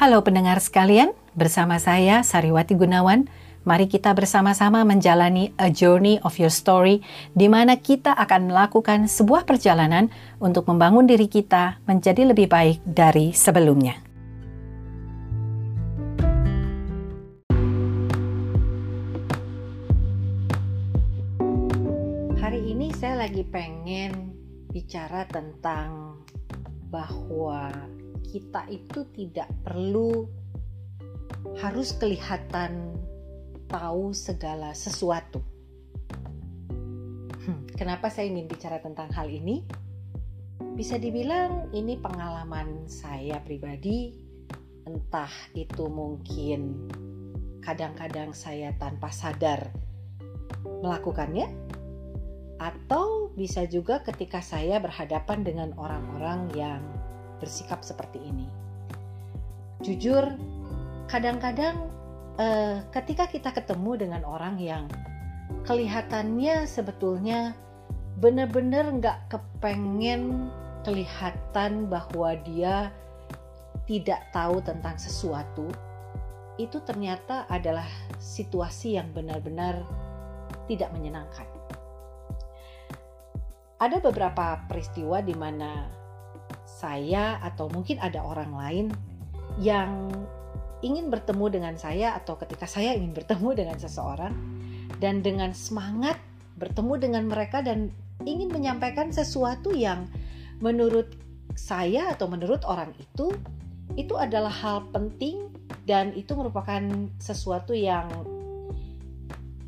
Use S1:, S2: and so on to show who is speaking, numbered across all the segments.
S1: Halo pendengar sekalian, bersama saya Sariwati Gunawan. Mari kita bersama-sama menjalani a journey of your story di mana kita akan melakukan sebuah perjalanan untuk membangun diri kita menjadi lebih baik dari sebelumnya. Hari ini saya lagi pengen bicara tentang bahwa kita itu tidak perlu harus kelihatan tahu segala sesuatu. Hmm, kenapa saya ingin bicara tentang hal ini? Bisa dibilang ini pengalaman saya pribadi, entah itu mungkin kadang-kadang saya tanpa sadar melakukannya, atau bisa juga ketika saya berhadapan dengan orang-orang yang bersikap seperti ini. Jujur, kadang-kadang eh, ketika kita ketemu dengan orang yang kelihatannya sebetulnya benar-benar nggak kepengen kelihatan bahwa dia tidak tahu tentang sesuatu, itu ternyata adalah situasi yang benar-benar tidak menyenangkan. Ada beberapa peristiwa di mana saya atau mungkin ada orang lain yang ingin bertemu dengan saya atau ketika saya ingin bertemu dengan seseorang dan dengan semangat bertemu dengan mereka dan ingin menyampaikan sesuatu yang menurut saya atau menurut orang itu itu adalah hal penting dan itu merupakan sesuatu yang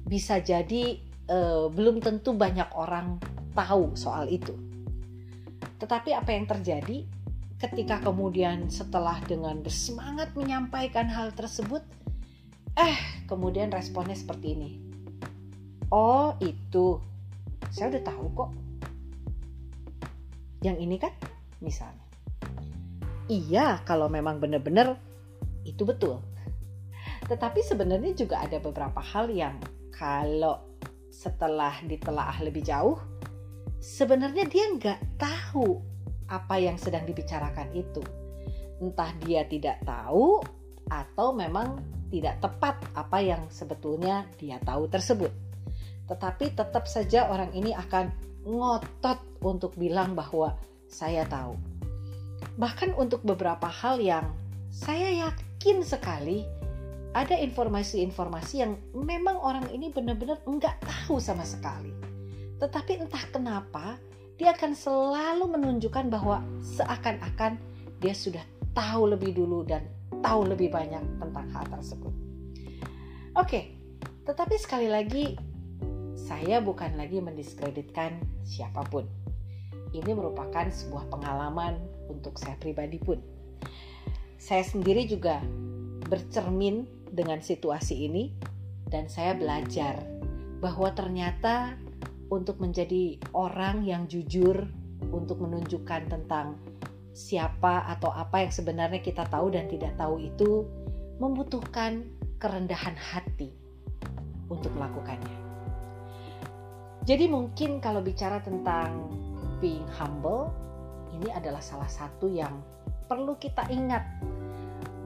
S1: bisa jadi eh, belum tentu banyak orang tahu soal itu. Tetapi apa yang terjadi ketika kemudian setelah dengan bersemangat menyampaikan hal tersebut, eh kemudian responnya seperti ini. Oh itu, saya udah tahu kok. Yang ini kan misalnya. Iya kalau memang benar-benar itu betul. Tetapi sebenarnya juga ada beberapa hal yang kalau setelah ditelaah lebih jauh sebenarnya dia nggak tahu apa yang sedang dibicarakan itu. Entah dia tidak tahu atau memang tidak tepat apa yang sebetulnya dia tahu tersebut. Tetapi tetap saja orang ini akan ngotot untuk bilang bahwa saya tahu. Bahkan untuk beberapa hal yang saya yakin sekali ada informasi-informasi yang memang orang ini benar-benar enggak tahu sama sekali tetapi entah kenapa dia akan selalu menunjukkan bahwa seakan-akan dia sudah tahu lebih dulu dan tahu lebih banyak tentang hal tersebut. Oke, tetapi sekali lagi saya bukan lagi mendiskreditkan siapa pun. Ini merupakan sebuah pengalaman untuk saya pribadi pun. Saya sendiri juga bercermin dengan situasi ini dan saya belajar bahwa ternyata untuk menjadi orang yang jujur, untuk menunjukkan tentang siapa atau apa yang sebenarnya kita tahu dan tidak tahu itu membutuhkan kerendahan hati untuk melakukannya. Jadi mungkin kalau bicara tentang being humble, ini adalah salah satu yang perlu kita ingat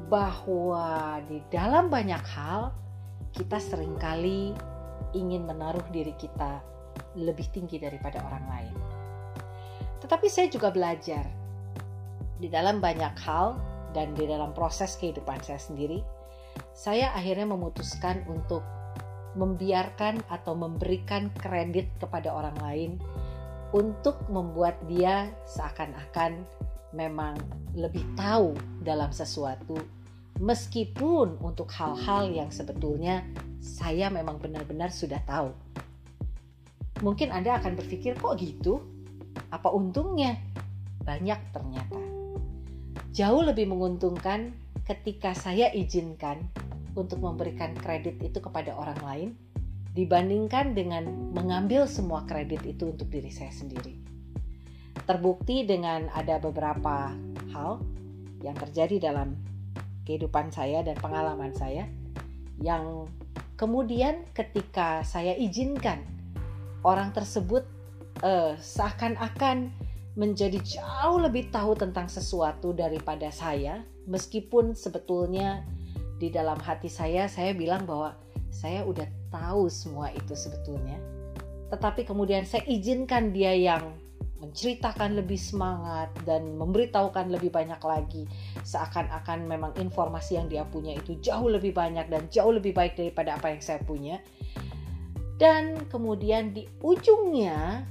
S1: bahwa di dalam banyak hal kita sering kali ingin menaruh diri kita lebih tinggi daripada orang lain. Tetapi saya juga belajar di dalam banyak hal dan di dalam proses kehidupan saya sendiri, saya akhirnya memutuskan untuk membiarkan atau memberikan kredit kepada orang lain untuk membuat dia seakan-akan memang lebih tahu dalam sesuatu meskipun untuk hal-hal yang sebetulnya saya memang benar-benar sudah tahu. Mungkin Anda akan berpikir, kok gitu? Apa untungnya? Banyak ternyata. Jauh lebih menguntungkan ketika saya izinkan untuk memberikan kredit itu kepada orang lain dibandingkan dengan mengambil semua kredit itu untuk diri saya sendiri. Terbukti dengan ada beberapa hal yang terjadi dalam kehidupan saya dan pengalaman saya yang kemudian ketika saya izinkan orang tersebut uh, seakan-akan menjadi jauh lebih tahu tentang sesuatu daripada saya, meskipun sebetulnya di dalam hati saya saya bilang bahwa saya udah tahu semua itu sebetulnya. Tetapi kemudian saya izinkan dia yang menceritakan lebih semangat dan memberitahukan lebih banyak lagi. Seakan-akan memang informasi yang dia punya itu jauh lebih banyak dan jauh lebih baik daripada apa yang saya punya dan kemudian di ujungnya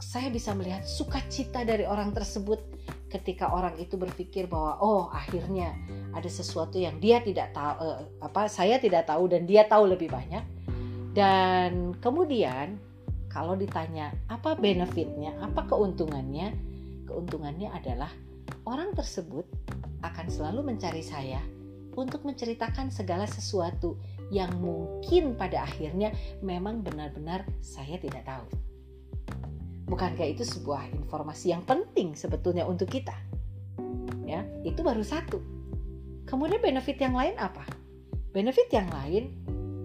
S1: saya bisa melihat sukacita dari orang tersebut ketika orang itu berpikir bahwa oh akhirnya ada sesuatu yang dia tidak tahu eh, apa saya tidak tahu dan dia tahu lebih banyak. Dan kemudian kalau ditanya apa benefitnya apa keuntungannya keuntungannya adalah orang tersebut akan selalu mencari saya untuk menceritakan segala sesuatu yang mungkin pada akhirnya memang benar-benar saya tidak tahu. Bukankah itu sebuah informasi yang penting sebetulnya untuk kita? Ya, itu baru satu. Kemudian benefit yang lain apa? Benefit yang lain,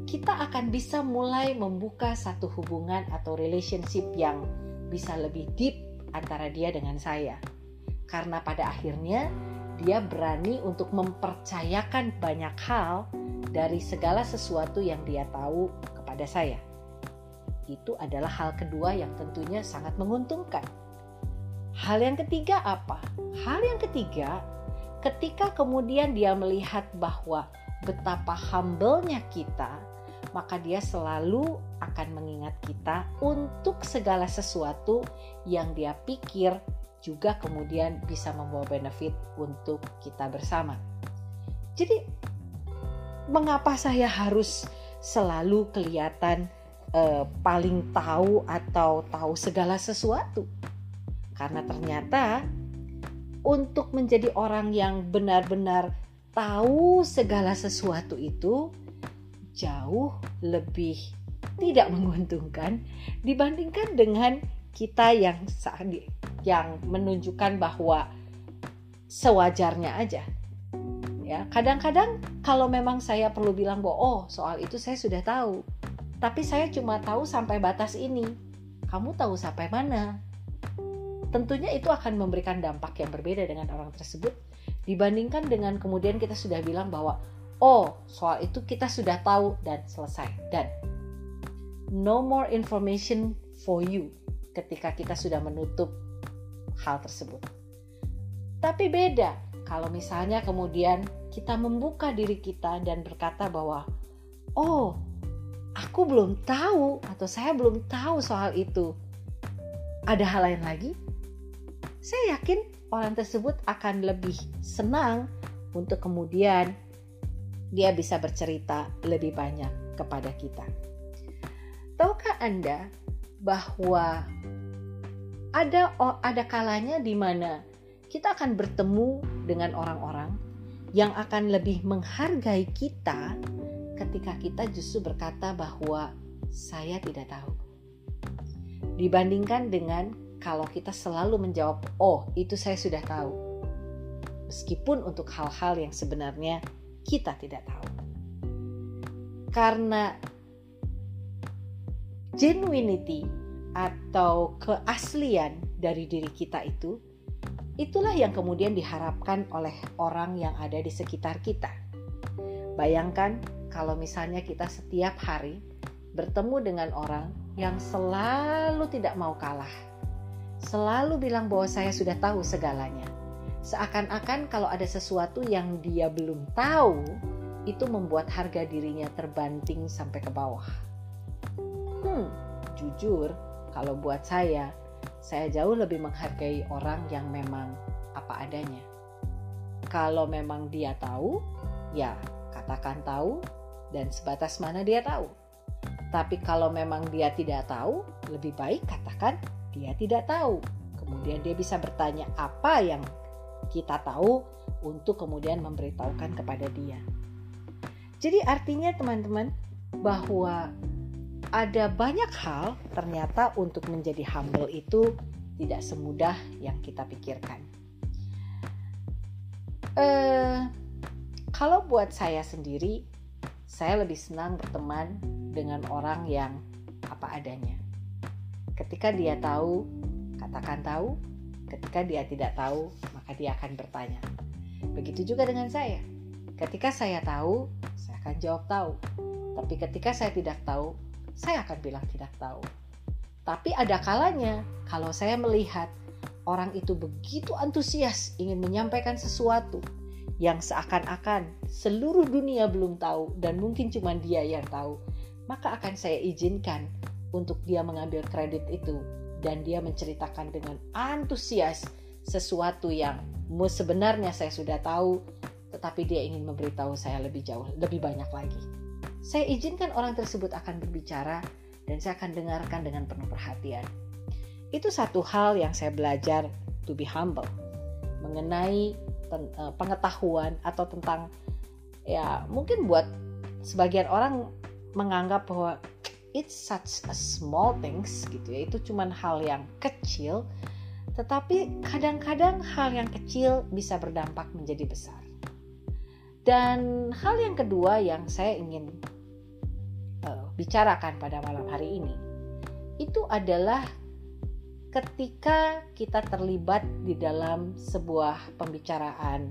S1: kita akan bisa mulai membuka satu hubungan atau relationship yang bisa lebih deep antara dia dengan saya. Karena pada akhirnya dia berani untuk mempercayakan banyak hal dari segala sesuatu yang dia tahu kepada saya itu adalah hal kedua yang tentunya sangat menguntungkan. Hal yang ketiga apa? Hal yang ketiga, ketika kemudian dia melihat bahwa betapa humble-nya kita, maka dia selalu akan mengingat kita untuk segala sesuatu yang dia pikir juga kemudian bisa membawa benefit untuk kita bersama. Jadi, mengapa saya harus selalu kelihatan eh, paling tahu atau tahu segala sesuatu. Karena ternyata untuk menjadi orang yang benar-benar tahu segala sesuatu itu jauh lebih tidak menguntungkan dibandingkan dengan kita yang yang menunjukkan bahwa sewajarnya aja. Ya, kadang-kadang kalau memang saya perlu bilang bahwa oh, soal itu saya sudah tahu tapi saya cuma tahu sampai batas ini. Kamu tahu sampai mana? Tentunya itu akan memberikan dampak yang berbeda dengan orang tersebut dibandingkan dengan kemudian kita sudah bilang bahwa oh, soal itu kita sudah tahu dan selesai dan no more information for you ketika kita sudah menutup hal tersebut. Tapi beda kalau misalnya kemudian kita membuka diri kita dan berkata bahwa oh, aku belum tahu atau saya belum tahu soal itu. Ada hal lain lagi? Saya yakin orang tersebut akan lebih senang untuk kemudian dia bisa bercerita lebih banyak kepada kita. Tahukah Anda bahwa ada ada kalanya di mana kita akan bertemu dengan orang-orang yang akan lebih menghargai kita ketika kita justru berkata bahwa saya tidak tahu. Dibandingkan dengan kalau kita selalu menjawab, "Oh, itu saya sudah tahu." Meskipun untuk hal-hal yang sebenarnya kita tidak tahu. Karena genuinity atau keaslian dari diri kita itu itulah yang kemudian diharapkan oleh orang yang ada di sekitar kita. Bayangkan kalau misalnya kita setiap hari bertemu dengan orang yang selalu tidak mau kalah, selalu bilang bahwa saya sudah tahu segalanya. Seakan-akan kalau ada sesuatu yang dia belum tahu, itu membuat harga dirinya terbanting sampai ke bawah. Hmm, jujur, kalau buat saya, saya jauh lebih menghargai orang yang memang apa adanya. Kalau memang dia tahu, ya katakan tahu, dan sebatas mana dia tahu. Tapi kalau memang dia tidak tahu, lebih baik katakan dia tidak tahu. Kemudian dia bisa bertanya apa yang kita tahu untuk kemudian memberitahukan kepada dia. Jadi artinya teman-teman bahwa ada banyak hal ternyata untuk menjadi humble itu tidak semudah yang kita pikirkan. Eh, kalau buat saya sendiri, saya lebih senang berteman dengan orang yang apa adanya. Ketika dia tahu, Katakan tahu, ketika dia tidak tahu, maka dia akan bertanya. Begitu juga dengan saya. Ketika saya tahu, saya akan jawab tahu. Tapi ketika saya tidak tahu, saya akan bilang tidak tahu. Tapi ada kalanya kalau saya melihat orang itu begitu antusias ingin menyampaikan sesuatu yang seakan-akan seluruh dunia belum tahu dan mungkin cuma dia yang tahu, maka akan saya izinkan untuk dia mengambil kredit itu dan dia menceritakan dengan antusias sesuatu yang sebenarnya saya sudah tahu tetapi dia ingin memberitahu saya lebih jauh, lebih banyak lagi. Saya izinkan orang tersebut akan berbicara dan saya akan dengarkan dengan penuh perhatian. Itu satu hal yang saya belajar to be humble. Mengenai eh, pengetahuan atau tentang ya mungkin buat sebagian orang menganggap bahwa it's such a small things gitu ya. Itu cuman hal yang kecil tetapi kadang-kadang hal yang kecil bisa berdampak menjadi besar dan hal yang kedua yang saya ingin uh, bicarakan pada malam hari ini itu adalah ketika kita terlibat di dalam sebuah pembicaraan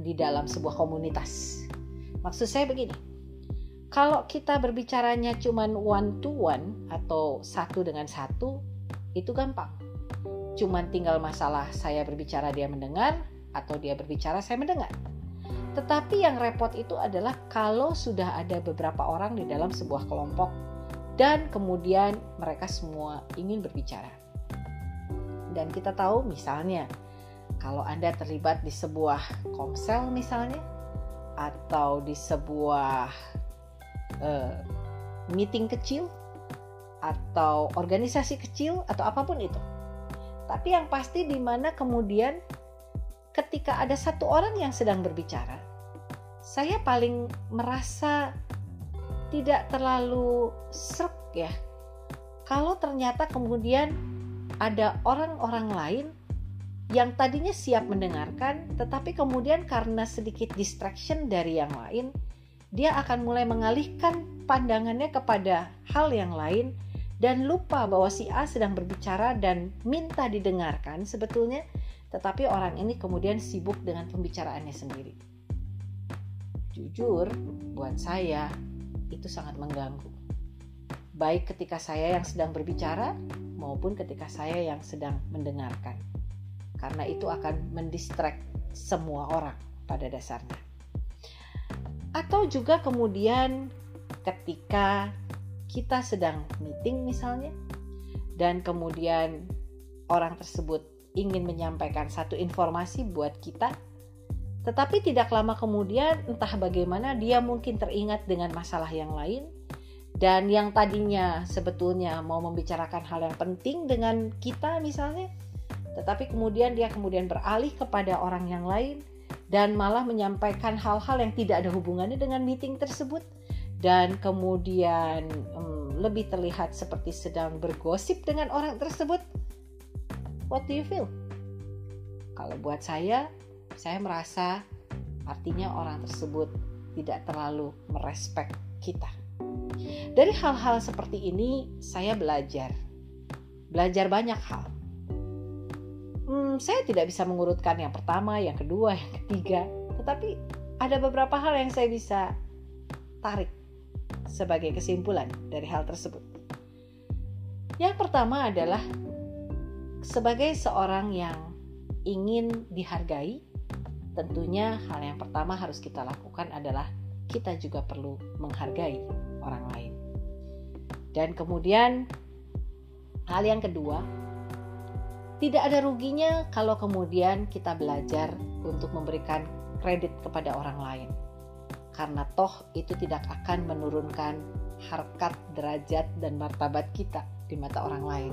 S1: di dalam sebuah komunitas. Maksud saya begini, kalau kita berbicaranya cuma one to one atau satu dengan satu, itu gampang. Cuman tinggal masalah saya berbicara dia mendengar atau dia berbicara saya mendengar. Tetapi yang repot itu adalah kalau sudah ada beberapa orang di dalam sebuah kelompok dan kemudian mereka semua ingin berbicara. Dan kita tahu misalnya kalau Anda terlibat di sebuah komsel misalnya atau di sebuah uh, meeting kecil atau organisasi kecil atau apa pun itu. Tapi yang pasti di mana kemudian ketika ada satu orang yang sedang berbicara, saya paling merasa tidak terlalu serak ya. Kalau ternyata kemudian ada orang-orang lain yang tadinya siap mendengarkan, tetapi kemudian karena sedikit distraction dari yang lain, dia akan mulai mengalihkan pandangannya kepada hal yang lain dan lupa bahwa si A sedang berbicara dan minta didengarkan sebetulnya, tetapi orang ini kemudian sibuk dengan pembicaraannya sendiri. Jujur, buat saya itu sangat mengganggu. Baik ketika saya yang sedang berbicara maupun ketika saya yang sedang mendengarkan. Karena itu akan mendistract semua orang pada dasarnya. Atau juga kemudian ketika kita sedang meeting misalnya dan kemudian orang tersebut ingin menyampaikan satu informasi buat kita tetapi tidak lama kemudian entah bagaimana dia mungkin teringat dengan masalah yang lain. Dan yang tadinya sebetulnya mau membicarakan hal yang penting dengan kita misalnya tetapi kemudian dia kemudian beralih kepada orang yang lain dan malah menyampaikan hal-hal yang tidak ada hubungannya dengan meeting tersebut. Dan kemudian um, lebih terlihat seperti sedang bergosip dengan orang tersebut. What do you feel? Kalau buat saya saya merasa artinya orang tersebut tidak terlalu merespek kita dari hal-hal seperti ini, saya belajar, belajar banyak hal. Hmm, saya tidak bisa mengurutkan yang pertama, yang kedua, yang ketiga, tetapi ada beberapa hal yang saya bisa tarik sebagai kesimpulan dari hal tersebut. Yang pertama adalah sebagai seorang yang ingin dihargai, tentunya hal yang pertama harus kita lakukan adalah kita juga perlu menghargai orang lain. Dan kemudian hal yang kedua, tidak ada ruginya kalau kemudian kita belajar untuk memberikan kredit kepada orang lain. Karena toh itu tidak akan menurunkan harkat, derajat, dan martabat kita di mata orang lain.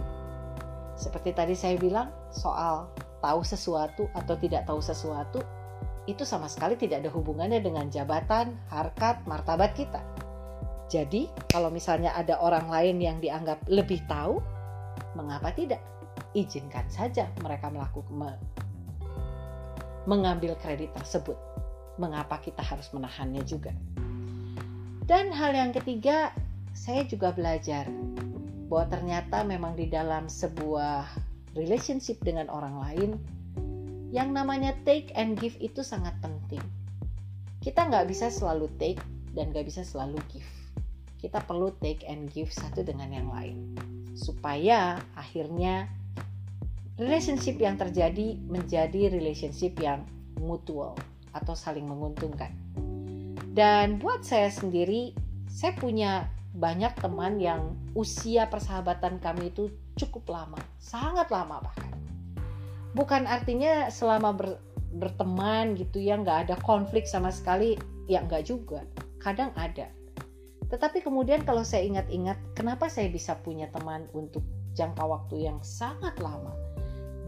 S1: Seperti tadi saya bilang soal tahu sesuatu atau tidak tahu sesuatu, itu sama sekali tidak ada hubungannya dengan jabatan, harkat, martabat kita. Jadi, kalau misalnya ada orang lain yang dianggap lebih tahu, mengapa tidak? Izinkan saja mereka melakukan me, mengambil kredit tersebut. Mengapa kita harus menahannya juga? Dan hal yang ketiga, saya juga belajar bahwa ternyata memang di dalam sebuah relationship dengan orang lain, yang namanya take and give itu sangat penting. Kita nggak bisa selalu take dan nggak bisa selalu give. Kita perlu take and give satu dengan yang lain. Supaya akhirnya relationship yang terjadi menjadi relationship yang mutual atau saling menguntungkan. Dan buat saya sendiri, saya punya banyak teman yang usia persahabatan kami itu cukup lama, sangat lama bahkan. Bukan artinya selama ber, berteman gitu ya nggak ada konflik sama sekali, ya nggak juga. Kadang ada. Tetapi kemudian kalau saya ingat-ingat, kenapa saya bisa punya teman untuk jangka waktu yang sangat lama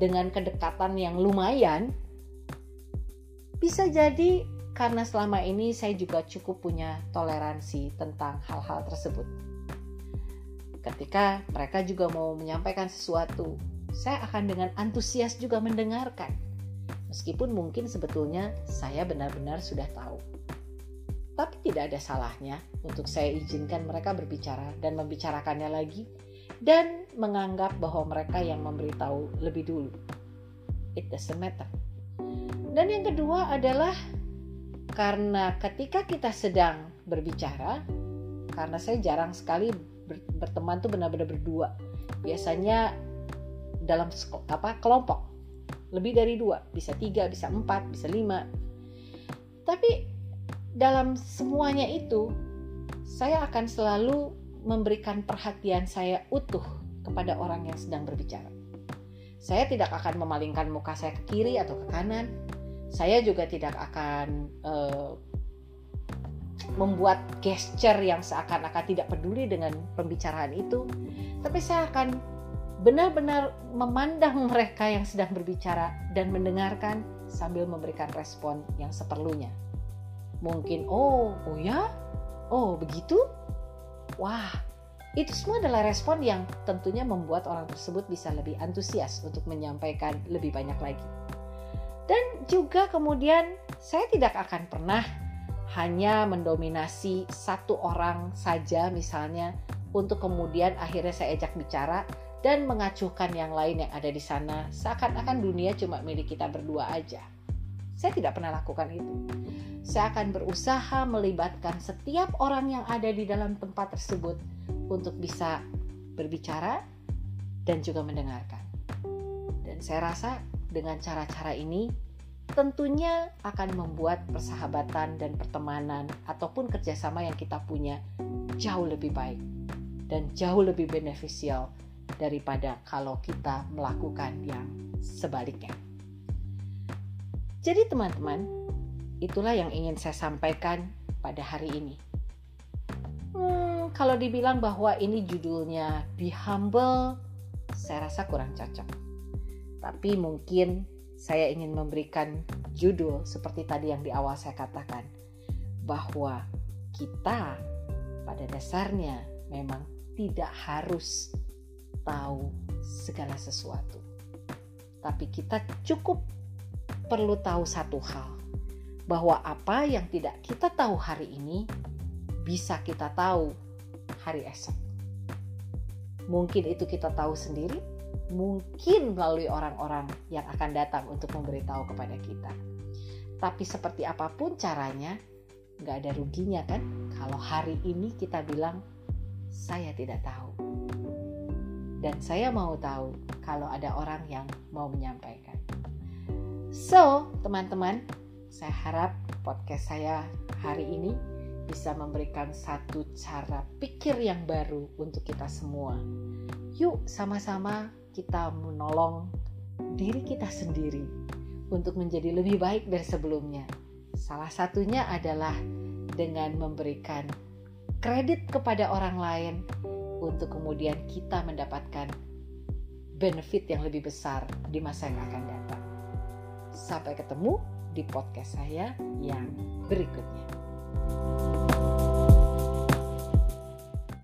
S1: dengan kedekatan yang lumayan, bisa jadi karena selama ini saya juga cukup punya toleransi tentang hal-hal tersebut. Ketika mereka juga mau menyampaikan sesuatu, saya akan dengan antusias juga mendengarkan. Meskipun mungkin sebetulnya saya benar-benar sudah tahu. Tapi tidak ada salahnya untuk saya izinkan mereka berbicara dan membicarakannya lagi dan menganggap bahwa mereka yang memberitahu lebih dulu. It doesn't matter. Dan yang kedua adalah karena ketika kita sedang berbicara, karena saya jarang sekali berteman tuh benar-benar berdua. Biasanya dalam apa kelompok lebih dari dua, bisa tiga, bisa empat, bisa lima. Tapi dalam semuanya itu, saya akan selalu memberikan perhatian saya utuh kepada orang yang sedang berbicara. Saya tidak akan memalingkan muka saya ke kiri atau ke kanan, saya juga tidak akan uh, membuat gesture yang seakan-akan tidak peduli dengan pembicaraan itu, tapi saya akan benar-benar memandang mereka yang sedang berbicara dan mendengarkan sambil memberikan respon yang seperlunya. Mungkin, oh, oh ya, oh begitu, wah, itu semua adalah respon yang tentunya membuat orang tersebut bisa lebih antusias untuk menyampaikan lebih banyak lagi. Dan juga kemudian saya tidak akan pernah hanya mendominasi satu orang saja misalnya untuk kemudian akhirnya saya ajak bicara dan mengacuhkan yang lain yang ada di sana seakan-akan dunia cuma milik kita berdua aja. Saya tidak pernah lakukan itu. Saya akan berusaha melibatkan setiap orang yang ada di dalam tempat tersebut untuk bisa berbicara dan juga mendengarkan. Dan saya rasa dengan cara-cara ini tentunya akan membuat persahabatan dan pertemanan ataupun kerjasama yang kita punya jauh lebih baik dan jauh lebih beneficial daripada kalau kita melakukan yang sebaliknya. Jadi teman-teman, itulah yang ingin saya sampaikan pada hari ini. Hmm, kalau dibilang bahwa ini judulnya Be Humble, saya rasa kurang cocok tapi mungkin saya ingin memberikan judul seperti tadi yang di awal saya katakan bahwa kita pada dasarnya memang tidak harus tahu segala sesuatu. Tapi kita cukup perlu tahu satu hal, bahwa apa yang tidak kita tahu hari ini bisa kita tahu hari esok. Mungkin itu kita tahu sendiri, mungkin melalui orang-orang yang akan datang untuk memberitahu kepada kita. Tapi seperti apa pun caranya, nggak ada ruginya kan kalau hari ini kita bilang saya tidak tahu. Dan saya mau tahu kalau ada orang yang mau menyampaikan. So, teman-teman, saya harap podcast saya hari ini bisa memberikan satu cara pikir yang baru untuk kita semua. Yuk sama-sama kita menolong diri kita sendiri untuk menjadi lebih baik dari sebelumnya. Salah satunya adalah dengan memberikan kredit kepada orang lain untuk kemudian kita mendapatkan benefit yang lebih besar di masa yang akan datang. Sampai ketemu di podcast saya yang berikutnya.